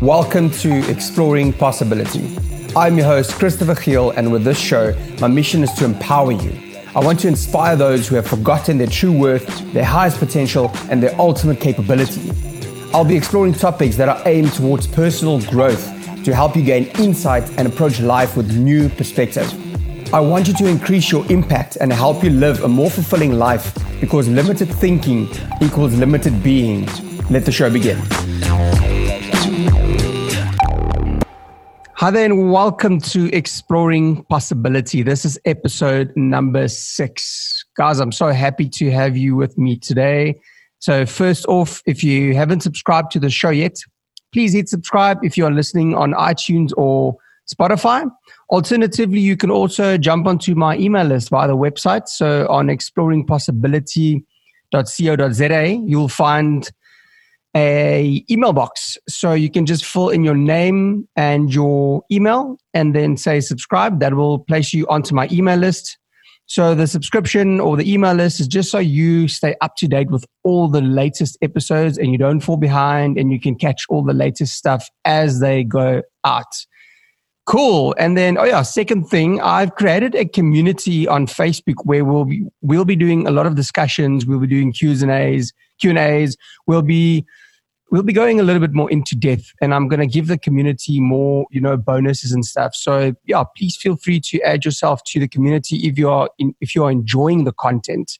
Welcome to Exploring Possibility. I'm your host, Christopher Khiel, and with this show, my mission is to empower you. I want to inspire those who have forgotten their true worth, their highest potential, and their ultimate capability. I'll be exploring topics that are aimed towards personal growth to help you gain insight and approach life with new perspective. I want you to increase your impact and help you live a more fulfilling life because limited thinking equals limited being. Let the show begin. Hi there, and welcome to Exploring Possibility. This is episode number six. Guys, I'm so happy to have you with me today. So, first off, if you haven't subscribed to the show yet, please hit subscribe if you are listening on iTunes or Spotify. Alternatively, you can also jump onto my email list via the website. So on exploringpossibility.co.za, you'll find a email box. So you can just fill in your name and your email and then say subscribe. That will place you onto my email list. So the subscription or the email list is just so you stay up to date with all the latest episodes and you don't fall behind and you can catch all the latest stuff as they go out. Cool. And then, oh yeah, second thing, I've created a community on Facebook where we'll be we'll be doing a lot of discussions. We'll be doing Q's and A's, Q and A's. We'll be we'll be going a little bit more into depth, and I'm going to give the community more, you know, bonuses and stuff. So yeah, please feel free to add yourself to the community if you are in, if you are enjoying the content.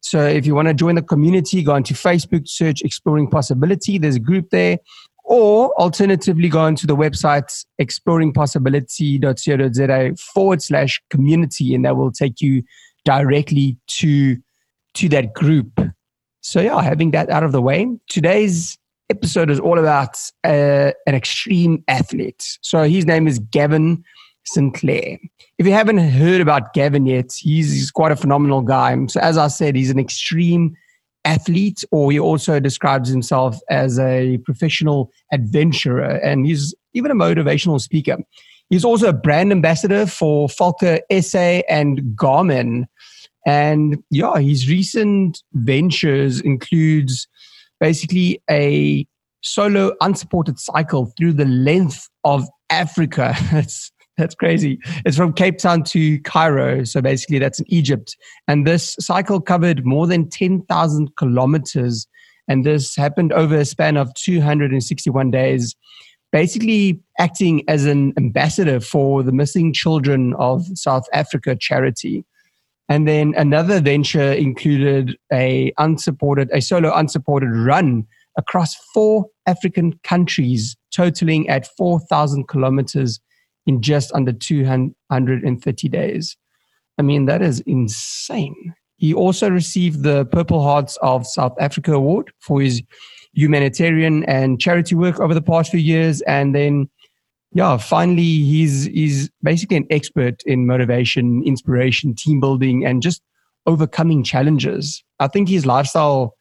So if you want to join the community, go onto Facebook, search Exploring Possibility. There's a group there or alternatively go onto the website exploringpossibility.co.za forward slash community and that will take you directly to to that group so yeah having that out of the way today's episode is all about uh, an extreme athlete so his name is gaven sinclair if you haven't heard about gaven yet he's, he's quite a phenomenal guy so as i said he's an extreme athlete, or he also describes himself as a professional adventurer, and he's even a motivational speaker. He's also a brand ambassador for Volker SA and Garmin. And yeah, his recent ventures includes basically a solo unsupported cycle through the length of Africa. It's that's crazy. It's from Cape Town to Cairo. So basically, that's in Egypt. And this cycle covered more than 10,000 kilometers. And this happened over a span of 261 days, basically acting as an ambassador for the Missing Children of South Africa charity. And then another venture included a unsupported, a solo unsupported run across four African countries, totaling at 4,000 kilometers in just under 230 days. I mean, that is insane. He also received the Purple Hearts of South Africa Award for his humanitarian and charity work over the past few years. And then, yeah, finally, he's, he's basically an expert in motivation, inspiration, team building, and just overcoming challenges. I think his lifestyle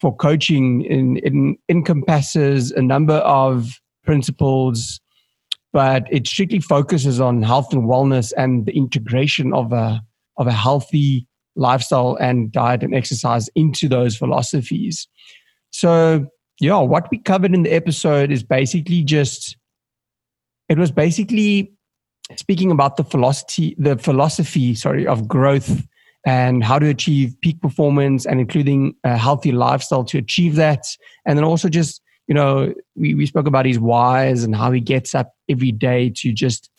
for coaching in, in, encompasses a number of principles but it strictly focuses on health and wellness and the integration of a of a healthy lifestyle and diet and exercise into those philosophies. So, yeah, what we covered in the episode is basically just it was basically speaking about the philosophy the philosophy sorry of growth and how to achieve peak performance and including a healthy lifestyle to achieve that and then also just you know, we, we spoke about his whys and how he gets up every day to just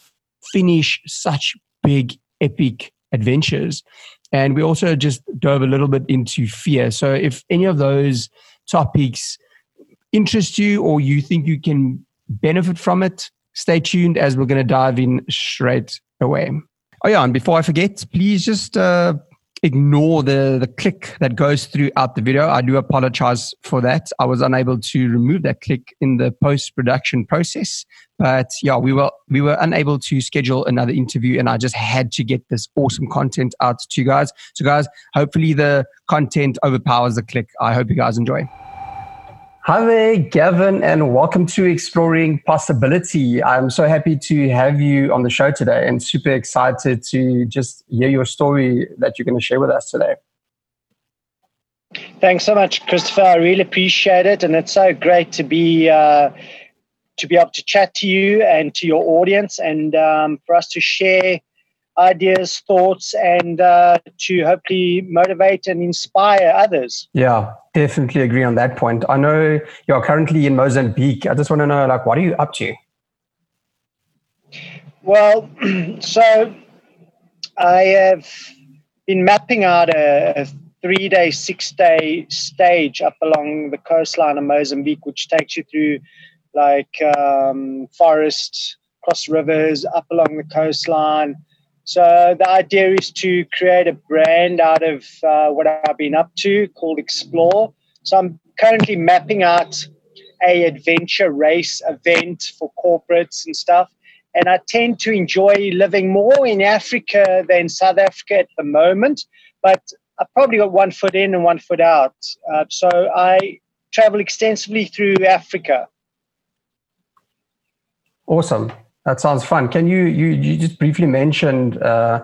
finish such big, epic adventures. And we also just dove a little bit into fear. So if any of those topics interest you or you think you can benefit from it, stay tuned as we're going to dive in straight away. Oh, yeah. And before I forget, please just uh, ignore the, the click that goes throughout the video. I do apologize for that. I was unable to remove that click in the post production process. But yeah, we were we were unable to schedule another interview and I just had to get this awesome content out to you guys. So guys, hopefully the content overpowers the click. I hope you guys enjoy. Hi there, Gaven, and welcome to Exploring Possibility. I'm so happy to have you on the show today and super excited to just hear your story that you're going to share with us today. Thanks so much, Christopher. I really appreciate it. And it's so great to be uh, to be able to chat to you and to your audience and um, for us to share ideas, thoughts, and uh, to hopefully motivate and inspire others. Yeah, definitely agree on that point. I know you're currently in Mozambique. I just want to know, like, what are you up to? Well, so I have been mapping out a, a three day, six day stage up along the coastline of Mozambique, which takes you through like um, forests, cross rivers, up along the coastline. So the idea is to create a brand out of uh, what I've been up to called Explore. So I'm currently mapping out a adventure race event for corporates and stuff. And I tend to enjoy living more in Africa than South Africa at the moment. But I've probably got one foot in and one foot out. Uh, so I travel extensively through Africa. Awesome. That sounds fun. Can you you, you just briefly mentioned uh,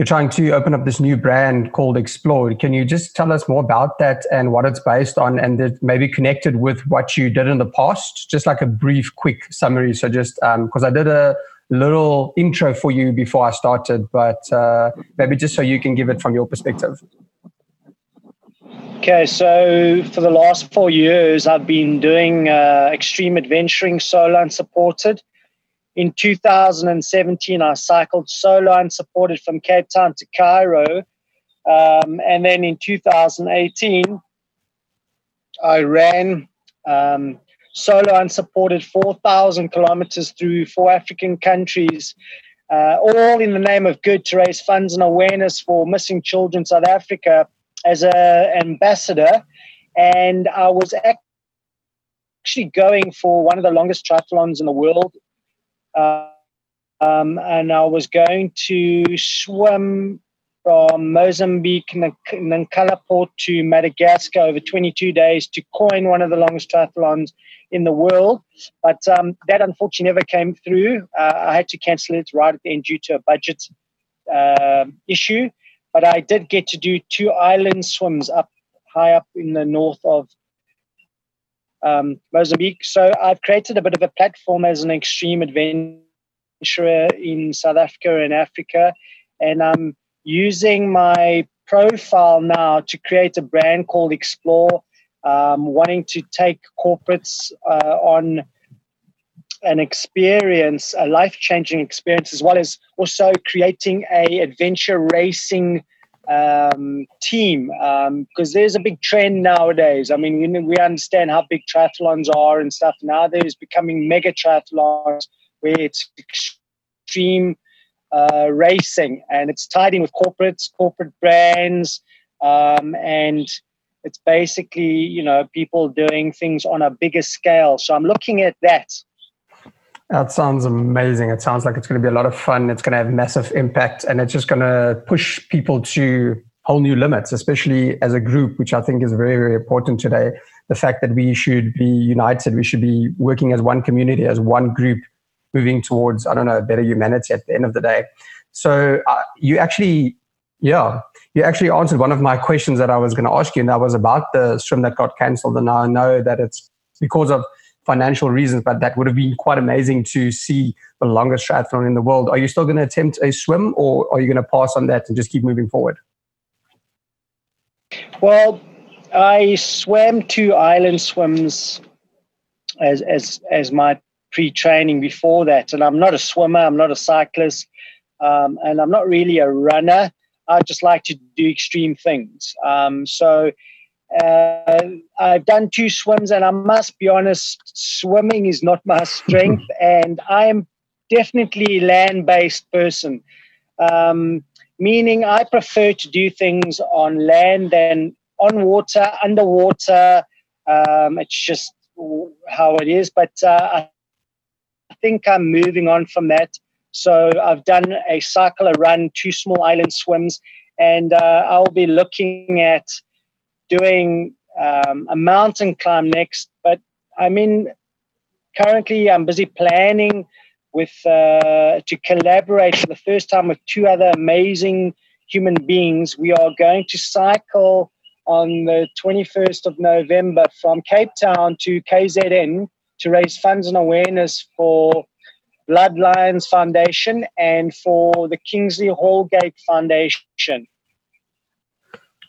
you're trying to open up this new brand called Explore. Can you just tell us more about that and what it's based on, and maybe connected with what you did in the past? Just like a brief, quick summary. So just because um, I did a little intro for you before I started, but uh, maybe just so you can give it from your perspective. Okay, so for the last four years, I've been doing uh, extreme adventuring solo unsupported in 2017, I cycled solo unsupported from Cape Town to Cairo. Um, and then in 2018, I ran um, solo unsupported 4,000 kilometers through four African countries, uh, all in the name of good to raise funds and awareness for missing children South Africa as an ambassador. And I was actually going for one of the longest triathlons in the world um, and I was going to swim from Mozambique, Nacala port to Madagascar over 22 days to coin one of the longest triathlons in the world. But um, that unfortunately never came through. Uh, I had to cancel it right at the end due to a budget uh, issue. But I did get to do two island swims up high up in the north of um, Mozambique. So I've created a bit of a platform as an extreme adventurer in South Africa and Africa, and I'm using my profile now to create a brand called Explore, um, wanting to take corporates uh, on an experience, a life-changing experience, as well as also creating a adventure racing um, team because um, there's a big trend nowadays. I mean, we, we understand how big triathlons are and stuff. Now there's becoming mega triathlons where it's extreme uh, racing and it's tied in with corporates, corporate brands, um, and it's basically you know people doing things on a bigger scale. So I'm looking at that that sounds amazing. It sounds like it's going to be a lot of fun. It's going to have massive impact and it's just going to push people to whole new limits, especially as a group, which I think is very, very important today. The fact that we should be united, we should be working as one community, as one group, moving towards, I don't know, better humanity at the end of the day. So uh, you actually, yeah, you actually answered one of my questions that I was going to ask you, and that was about the swim that got cancelled. And I know that it's because of financial reasons, but that would have been quite amazing to see the longest triathlon in the world. Are you still going to attempt a swim or are you going to pass on that and just keep moving forward? Well, I swam two island swims as, as, as my pre training before that. And I'm not a swimmer, I'm not a cyclist, um, and I'm not really a runner. I just like to do extreme things. Um, so uh, I've done two swims, and I must be honest, swimming is not my strength, and I am definitely a land-based person. Um, meaning, I prefer to do things on land than on water, underwater. Um, it's just how it is. But uh, I think I'm moving on from that. So I've done a cycle, a run, two small island swims, and uh, I'll be looking at doing um, a mountain climb next. But I mean, currently I'm busy planning with uh, to collaborate for the first time with two other amazing human beings. We are going to cycle on the 21st of November from Cape Town to KZN to raise funds and awareness for Bloodlines Foundation and for the Kingsley Holgate Foundation.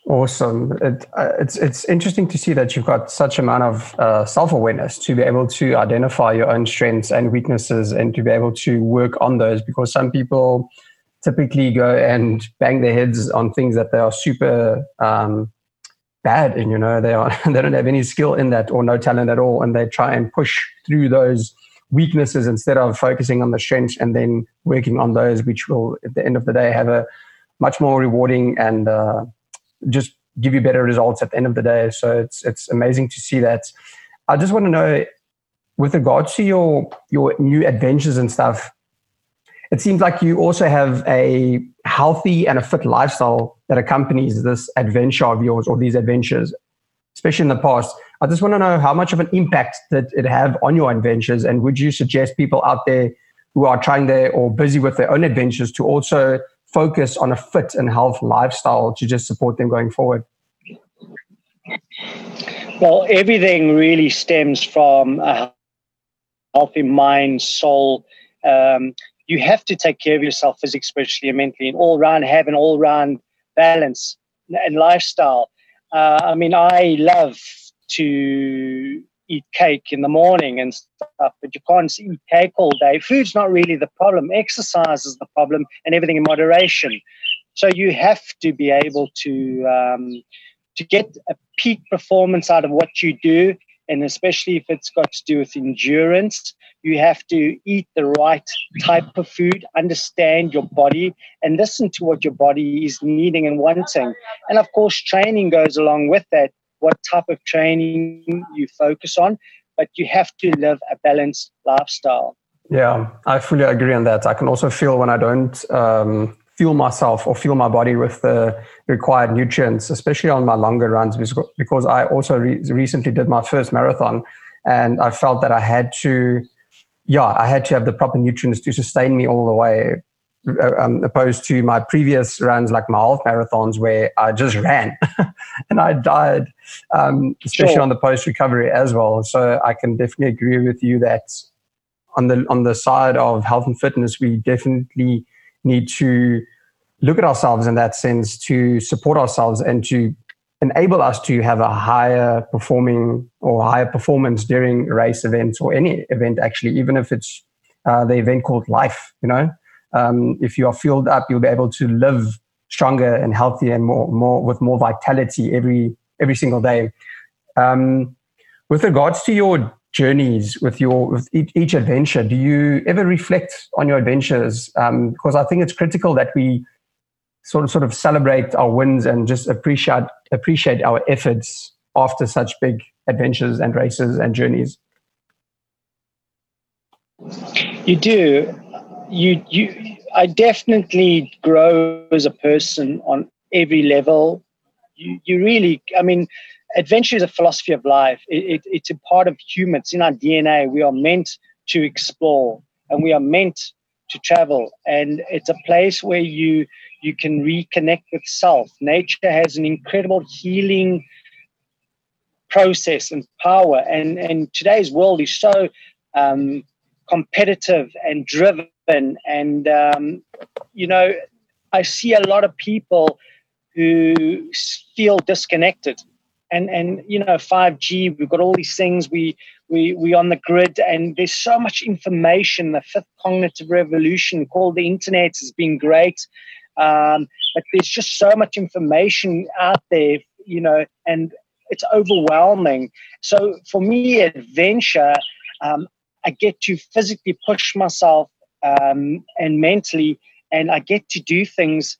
Awesome. It, uh, it's it's interesting to see that you've got such amount of uh, self awareness to be able to identify your own strengths and weaknesses and to be able to work on those. Because some people typically go and bang their heads on things that they are super um, bad in. You know, they are they don't have any skill in that or no talent at all, and they try and push through those weaknesses instead of focusing on the strengths and then working on those, which will at the end of the day have a much more rewarding and uh, just give you better results at the end of the day. So it's it's amazing to see that. I just want to know, with regards to your your new adventures and stuff, it seems like you also have a healthy and a fit lifestyle that accompanies this adventure of yours or these adventures, especially in the past. I just want to know how much of an impact did it have on your adventures, and would you suggest people out there who are trying their or busy with their own adventures to also focus on a fit and health lifestyle to just support them going forward? Well, everything really stems from a healthy mind, soul. Um, you have to take care of yourself physically, spiritually, and mentally, and all round have an all round balance and lifestyle. Uh, I mean, I love to eat cake in the morning and stuff, but you can't eat cake all day. Food's not really the problem. Exercise is the problem, and everything in moderation. So you have to be able to um, to get a peak performance out of what you do, and especially if it's got to do with endurance. You have to eat the right type of food, understand your body, and listen to what your body is needing and wanting. And of course, training goes along with that what type of training you focus on, but you have to live a balanced lifestyle. Yeah, I fully agree on that. I can also feel when I don't um, fuel myself or fuel my body with the required nutrients, especially on my longer runs, because I also re- recently did my first marathon and I felt that I had to, yeah, I had to have the proper nutrients to sustain me all the way um, opposed to my previous runs, like my half marathons, where I just ran and I died, um, especially sure. on the post recovery as well. So I can definitely agree with you that on the on the side of health and fitness, we definitely need to look at ourselves in that sense to support ourselves and to enable us to have a higher performing or higher performance during race events or any event actually even if it's uh, the event called life you know um, if you are fueled up, you'll be able to live stronger and healthier and more, more with more vitality every every single day. Um, with regards to your journeys with your with each, adventure, do you ever reflect on your adventures? Um, because I think it's critical that we sort of sort of celebrate our wins and just appreciate appreciate our efforts after such big adventures and races and journeys. You do you you I definitely grow as a person on every level. You you really I mean adventure is a philosophy of life. It, it, it's a part of humans it's in our DNA. We are meant to explore and we are meant to travel and it's a place where you you can reconnect with self. Nature has an incredible healing process and power and and today's world is so um, competitive and driven. And um, you know i see a lot of people who feel disconnected. And and you know 5g we've got all these things we we we on the grid and there's so much information. The fifth cognitive revolution called the internet has been great um, but there's just so much information out there you know and it's overwhelming. So for me adventure um, i get to physically push myself um, and mentally, and I get to do things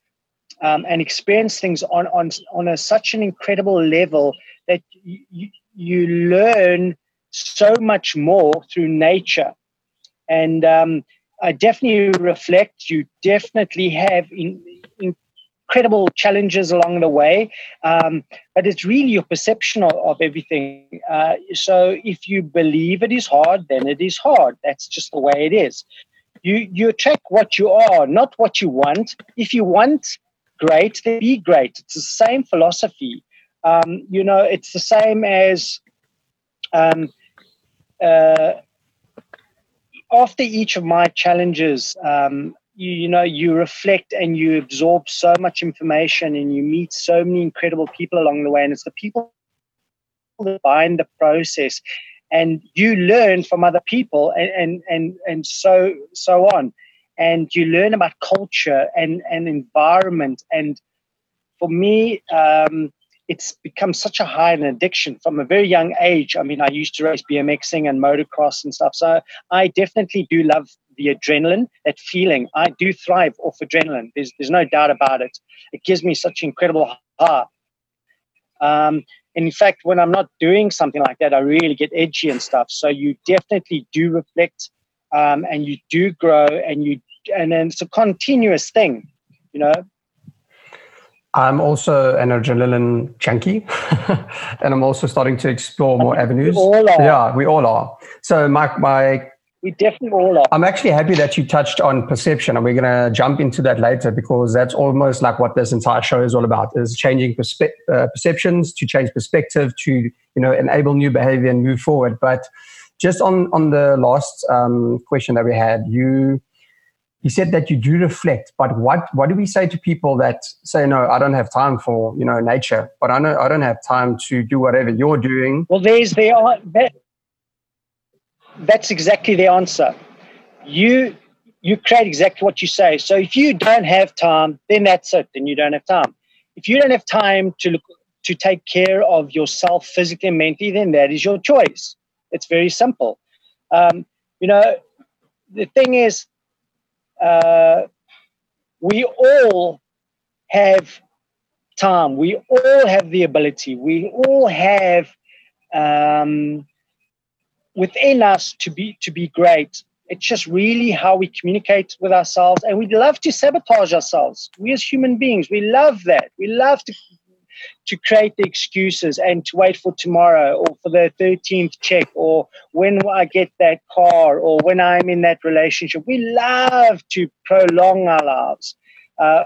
um, and experience things on on on a, such an incredible level that you, you learn so much more through nature, and um, I definitely reflect. You definitely have in, incredible challenges along the way, um, but it's really your perception of, of everything. Uh, so if you believe it is hard, then it is hard. That's just the way it is you you attract what you are, not what you want. If you want great, then be great. It's the same philosophy. Um, you know, it's the same as um, uh, after each of my challenges, um, you, you know, you reflect and you absorb so much information and you meet so many incredible people along the way. And it's the people that bind the process and you learn from other people and, and, and, and so, so on. And you learn about culture and, and environment. And for me, um, it's become such a high an addiction from a very young age. I mean, I used to race BMXing and motocross and stuff. So I definitely do love the adrenaline, that feeling. I do thrive off adrenaline. There's, there's no doubt about it. It gives me such incredible high. Um, and in fact, when I'm not doing something like that, I really get edgy and stuff. So you definitely do reflect um, and you do grow and you, and then it's a continuous thing, you know, I'm also an adrenaline junkie, and I'm also starting to explore more avenues. We all are. Yeah, we all are. So, my my. We definitely all are. I'm actually happy that you touched on perception, and we're going to jump into that later because that's almost like what this entire show is all about: is changing perspe- uh, perceptions to change perspective to you know enable new behavior and move forward. But just on on the last um, question that we had, you he said that you do reflect but what what do we say to people that say no i don't have time for you know nature but i know i don't have time to do whatever you're doing well there's the that, that's exactly the answer. You you create exactly what you say. So if you don't have time then that's it then you don't have time. If you don't have time to look to take care of yourself physically and mentally then that is your choice. It's very simple. Um, you know the thing is uh, we all have time. We all have the ability. We all have um, within us to be to be great. It's just really how we communicate with ourselves, and we love to sabotage ourselves. We as human beings, we love that. We love to to create the excuses and to wait for tomorrow or for the 13th check or when I get that car or when I'm in that relationship. We love to prolong our lives uh,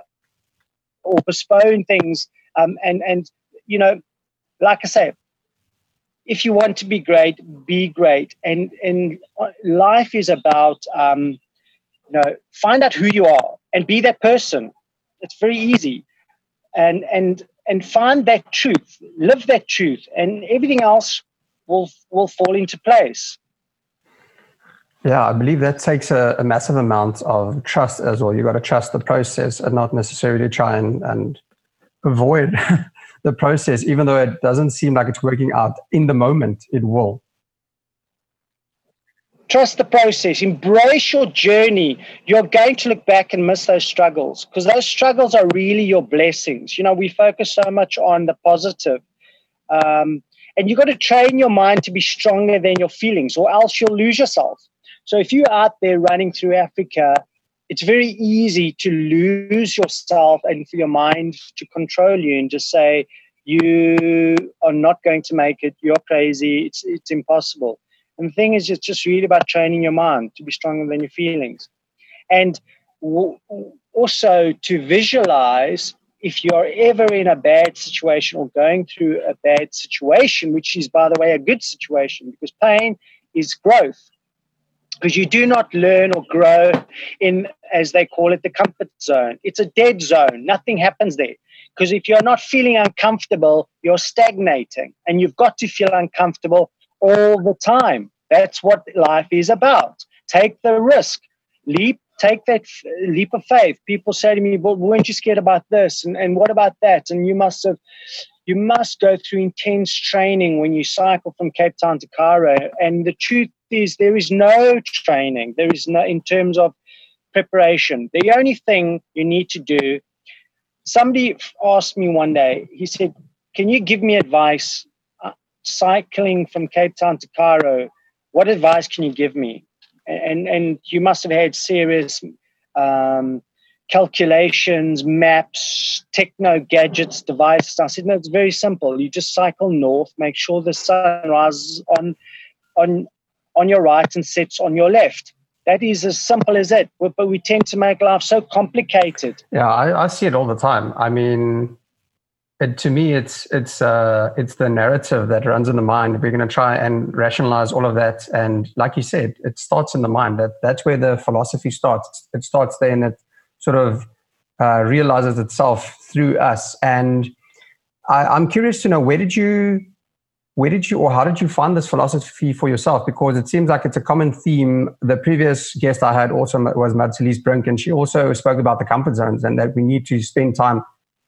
or postpone things. Um, and, and, you know, like I say, if you want to be great, be great. And, and life is about, um, you know, find out who you are and be that person. It's very easy. And, and and find that truth, live that truth, and everything else will will fall into place. Yeah, I believe that takes a, a massive amount of trust as well. You've got to trust the process and not necessarily try and, and avoid the process, even though it doesn't seem like it's working out in the moment, it will. Trust the process. Embrace your journey. You're going to look back and miss those struggles because those struggles are really your blessings. You know, we focus so much on the positive. Um, and you've got to train your mind to be stronger than your feelings, or else you'll lose yourself. So if you're out there running through Africa, it's very easy to lose yourself and for your mind to control you and just say, you are not going to make it, you're crazy, it's, it's impossible. And the thing is, it's just really about training your mind to be stronger than your feelings. And w- also to visualize if you're ever in a bad situation or going through a bad situation, which is, by the way, a good situation because pain is growth. Because you do not learn or grow in, as they call it, the comfort zone. It's a dead zone. Nothing happens there. Because if you're not feeling uncomfortable, you're stagnating. And you've got to feel uncomfortable all the time. That's what life is about. Take the risk, leap, take that leap of faith. People say to me, "Well, weren't you scared about this? And, and what about that?" And you must have, you must go through intense training when you cycle from Cape Town to Cairo. And the truth is, there is no training. There is no in terms of preparation. The only thing you need to do. Somebody asked me one day. He said, "Can you give me advice cycling from Cape Town to Cairo, what advice can you give me? And and you must have had serious um, calculations, maps, techno gadgets, devices. I said, no, it's very simple. You just cycle north, make sure the sun rises on on on your right and sets on your left. That is as simple as it. But we tend to make life so complicated. Yeah, I, I see it all the time. I mean, it, to me, it's it's uh, it's the narrative that runs in the mind. We're going to try and rationalize all of that, and like you said, it starts in the mind. That that's where the philosophy starts. It starts there, and it sort of uh, realizes itself through us. And I, I'm curious to know where did you where did you or how did you find this philosophy for yourself? Because it seems like it's a common theme. The previous guest I had also was Marcelise Brink, and she also spoke about the comfort zones and that we need to spend time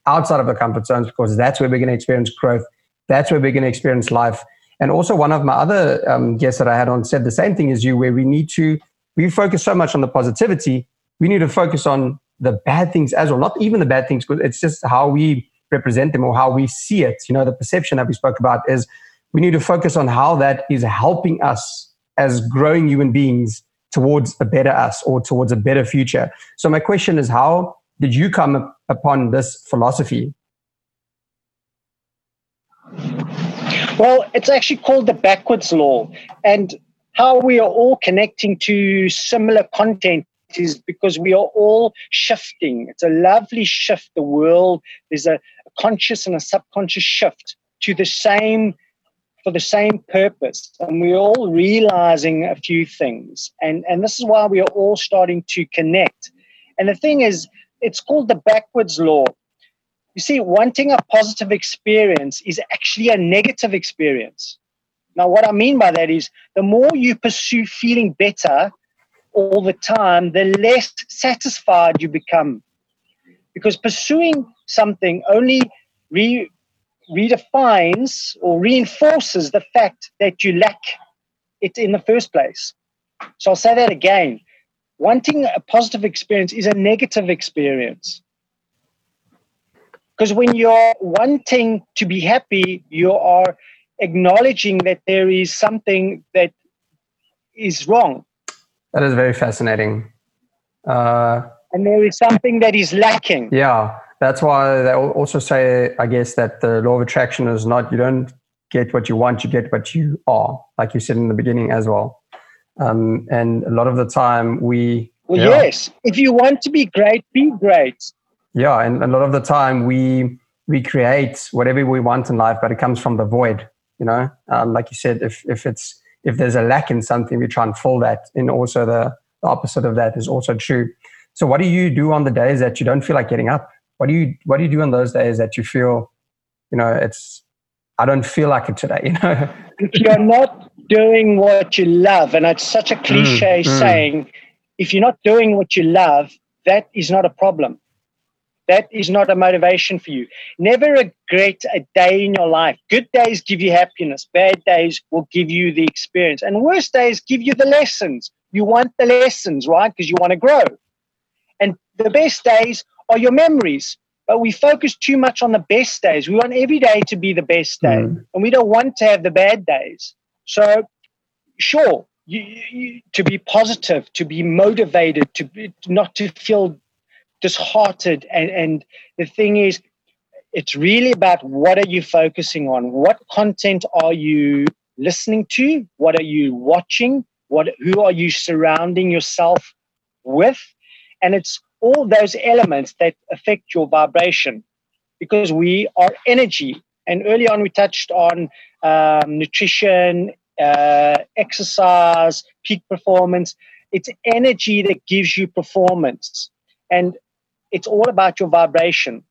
outside of the comfort zones because that's where we're going to experience growth. That's where we're going to experience life. And also, one of my other um, guests that I had on said the same thing as you, where we need to, we focus so much on the positivity, we need to focus on the bad things as well. Not even the bad things, because it's just how we represent them or how we see it. You know, the perception that we spoke about is we need to focus on how that is helping us as growing human beings towards a better us or towards a better future. So, my question is, how did you come upon this philosophy? Well, it's actually called the backwards law. And how we are all connecting to similar content is because we are all shifting. It's a lovely shift. The world, there's a, a conscious and a subconscious shift to the same for the same purpose. And we're all realizing a few things. And, and this is why we are all starting to connect. And the thing is, it's called the backwards law. You see, wanting a positive experience is actually a negative experience. Now, what I mean by that is the more you pursue feeling better all the time, the less satisfied you become. Because pursuing something only re- redefines or reinforces the fact that you lack it in the first place. So I'll say that again wanting a positive experience is a negative experience. Because when you're wanting to be happy, you are acknowledging that there is something that is wrong. That is very fascinating. Uh, and there is something that is lacking. Yeah, that's why they also say, I guess, that the law of attraction is not you don't get what you want, you get what you are, like you said in the beginning as well. Um, and a lot of the time we. Well, yeah, yes. If you want to be great, be great. Yeah, and a lot of the time we we create whatever we want in life, but it comes from the void. You know, um, like you said, if if it's if there's a lack in something, we try and fill that. And also the, the opposite of that is also true. So, what do you do on the days that you don't feel like getting up? What do you what do you do on those days that you feel, you know, it's I don't feel like it today. You know, if you're not doing what you love. And it's such a mm, cliche mm, saying mm. if you're not doing what you love, that is not a problem. That is not a motivation for you. Never regret a day in your life. Good days give you happiness. Bad days will give you the experience. And worst days give you the lessons. You want the lessons, right? Because you want to grow. And the best days are your memories. But we focus too much on the best days. We want every day to be the best day. Mm. And we don't want to have the bad days. So, sure, you, you, to be positive, to be motivated, to be, not to feel disheartened. And, and the thing is, it's really about what are you focusing on? What content are you listening to? What are you watching? What, who are you surrounding yourself with? And it's all those elements that affect your vibration because we are energy. And early on, we touched on um, nutrition, uh, exercise, peak performance. It's energy that gives you performance. And it's all about your vibration.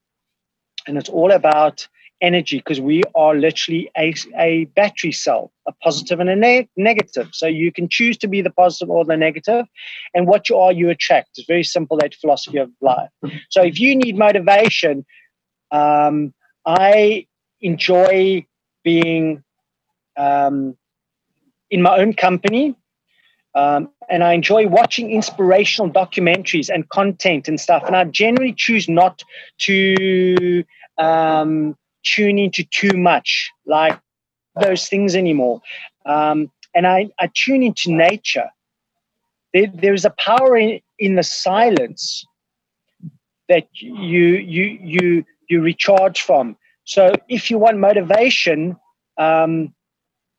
And it's all about energy because we are literally a, a battery cell, a positive and a ne- negative. So you can choose to be the positive or the negative, and what you are, you attract. It's very simple that philosophy of life. So if you need motivation, um, I enjoy being um, in my own company. Um, and I enjoy watching inspirational documentaries and content and stuff. And I generally choose not to um, tune into too much like those things anymore. Um, and I, I tune into nature. There, there's a power in, in the silence that you you you you recharge from. So if you want motivation, um,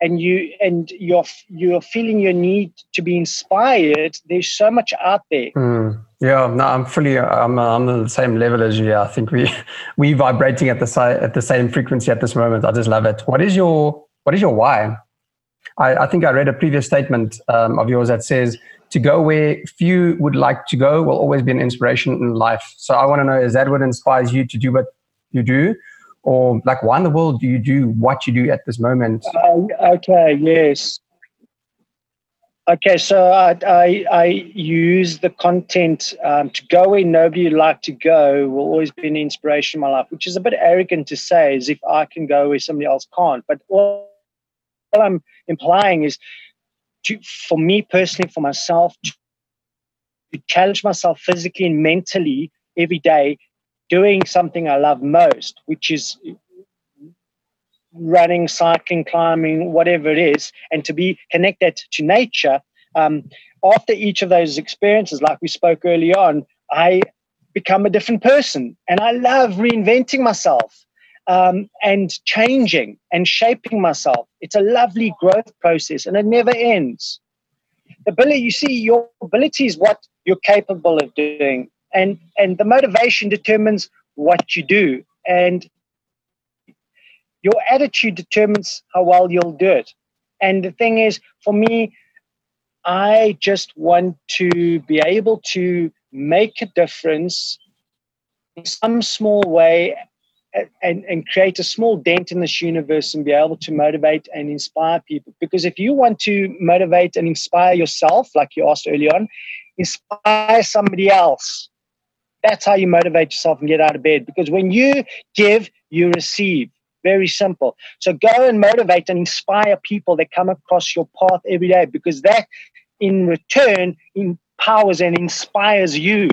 and you and you're you're feeling your need to be inspired there's so much out there mm. Yeah, no, I'm fully. I'm, I'm on the same level as you. I think we we vibrating at the si- at the same frequency at this moment. I just love it. What is your What is your why? I, I think I read a previous statement um, of yours that says to go where few would like to go will always be an inspiration in life. So I want to know: is that what inspires you to do what you do, or like why in the world do you do what you do at this moment? Uh, okay. Yes. Okay, so I, I, I use the content um, to go where nobody would like to go will always be an inspiration in my life, which is a bit arrogant to say as if I can go where somebody else can't. But all, all I'm implying is to, for me personally, for myself, to challenge myself physically and mentally every day doing something I love most, which is running, cycling, climbing, whatever it is, and to be connected to nature. Um, after each of those experiences, like we spoke early on, I become a different person, and I love reinventing myself um, and changing and shaping myself. It's a lovely growth process, and it never ends. The ability, you see, your ability is what you're capable of doing, and and the motivation determines what you do, and your attitude determines how well you'll do it. And the thing is, for me, I just want to be able to make a difference in some small way and, and create a small dent in this universe and be able to motivate and inspire people. Because if you want to motivate and inspire yourself, like you asked earlier on, inspire somebody else. That's how you motivate yourself and get out of bed. Because when you give, you receive. Very simple. So go and motivate and inspire people that come across your path every day because that in return empowers and inspires you.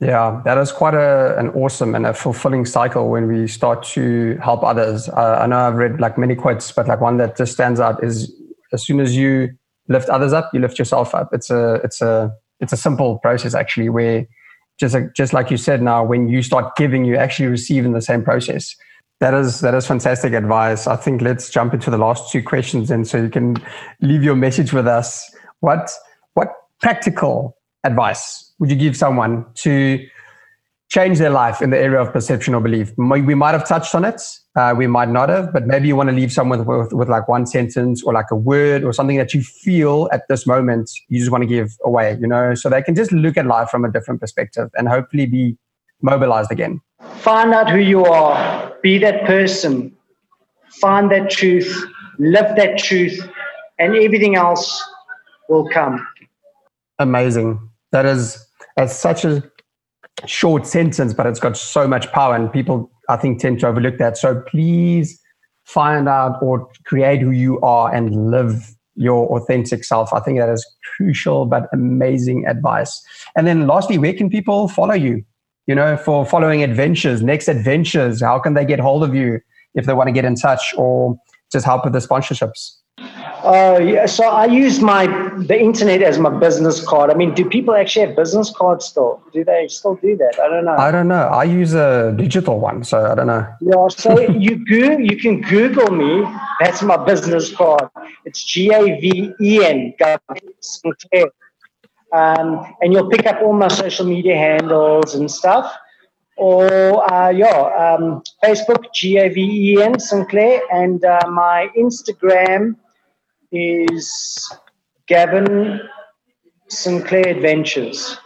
Yeah, that is quite a, an awesome and a fulfilling cycle when we start to help others. Uh, I know I've read like many quotes, but like one that just stands out is as soon as you lift others up, you lift yourself up. It's a it's a it's a simple process actually where just like, just like you said now, when you start giving, you actually receive in the same process. That is that is fantastic advice. I think let's jump into the last two questions, and so you can leave your message with us. What what practical advice would you give someone to change their life in the area of perception or belief? We might have touched on it, uh, we might not have, but maybe you want to leave someone with, with, with like one sentence or like a word or something that you feel at this moment you just want to give away, you know, so they can just look at life from a different perspective and hopefully be mobilized again. Find out who you are, be that person, find that truth, live that truth, and everything else will come. Amazing. That is that's such a short sentence, but it's got so much power, and people I think tend to overlook that. So please find out or create who you are and live your authentic self. I think that is crucial but amazing advice. And then lastly, where can people follow you? you know, for following adventures, next adventures? How can they get hold of you if they want to get in touch or just help with the sponsorships? Uh, yeah, so I use my the internet as my business card. I mean, do people actually have business cards still? Do they still do that? I don't know. I don't know. I use a digital one, so I don't know. Yeah, so you go, you can Google me. That's my business card. It's G A V E N Sinclair um, and you'll pick up all my social media handles and stuff. Or, uh, yeah, um, Facebook, G A V E N Sinclair, and uh, my Instagram is Gaven Sinclair Adventures.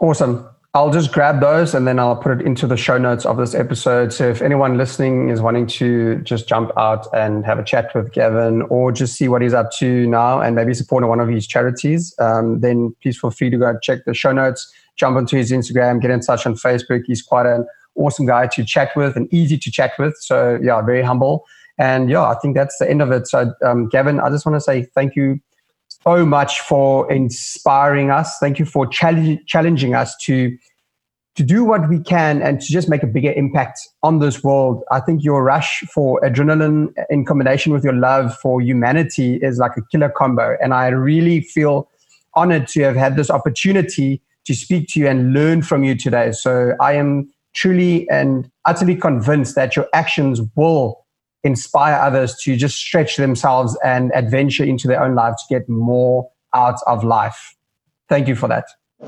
Awesome. I'll just grab those and then I'll put it into the show notes of this episode. So if anyone listening is wanting to just jump out and have a chat with Gaven or just see what he's up to now and maybe support one of his charities, um, then please feel free to go check the show notes, jump onto his Instagram, get in touch on Facebook. He's quite an awesome guy to chat with and easy to chat with. So yeah, very humble. And yeah, I think that's the end of it. So um, Gaven, I just want to say thank you so much for inspiring us. Thank you for challenge, challenging us to to do what we can and to just make a bigger impact on this world. I think your rush for adrenaline in combination with your love for humanity is like a killer combo. And I really feel honored to have had this opportunity to speak to you and learn from you today. So I am truly and utterly convinced that your actions will inspire others to just stretch themselves and adventure into their own lives to get more out of life. Thank you for that.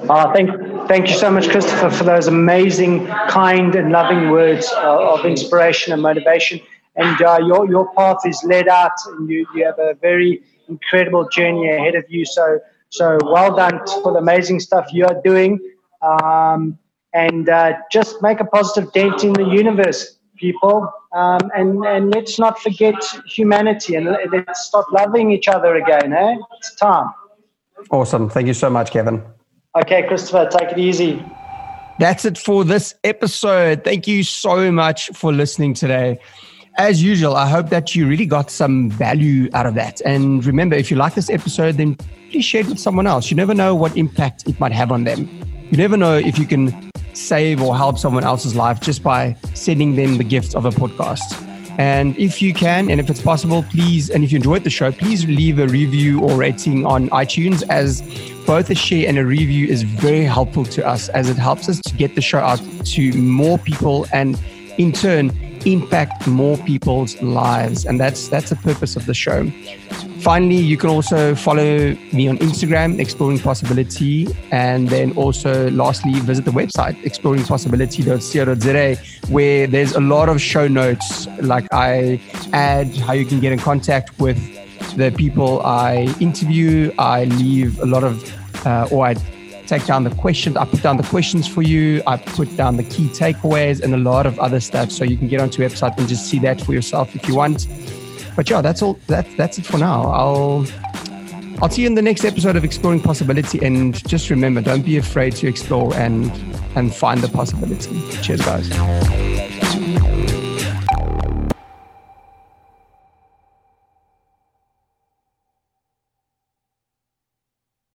Uh, thank, thank you so much, Christopher, for those amazing, kind, and loving words uh, of inspiration and motivation. And uh, your, your path is led out, and you, you have a very incredible journey ahead of you. So, so well done for the amazing stuff you are doing. Um, and uh, just make a positive dent in the universe, people. Um, and, and let's not forget humanity and let's start loving each other again. Eh? It's time. Awesome. Thank you so much, Kevin. Okay, Christopher, take it easy. That's it for this episode. Thank you so much for listening today. As usual, I hope that you really got some value out of that. And remember, if you like this episode, then please share it with someone else. You never know what impact it might have on them. You never know if you can save or help someone else's life just by sending them the gift of a podcast. And if you can, and if it's possible, please, and if you enjoyed the show, please leave a review or rating on iTunes as both a share and a review is very helpful to us as it helps us to get the show out to more people and in turn impact more people's lives. And that's that's the purpose of the show. Finally, you can also follow me on Instagram, Exploring Possibility. And then also, lastly, visit the website, exploringpossibility.co.za, where there's a lot of show notes. Like I add how you can get in contact with the people I interview. I leave a lot of, uh, or I take down the questions. I put down the questions for you. I put down the key takeaways and a lot of other stuff. So you can get onto website and just see that for yourself if you want but yeah, that's all. That, that's it for now. I'll I'll see you in the next episode of Exploring Possibility. And just remember, don't be afraid to explore and and find the possibility. Cheers, guys.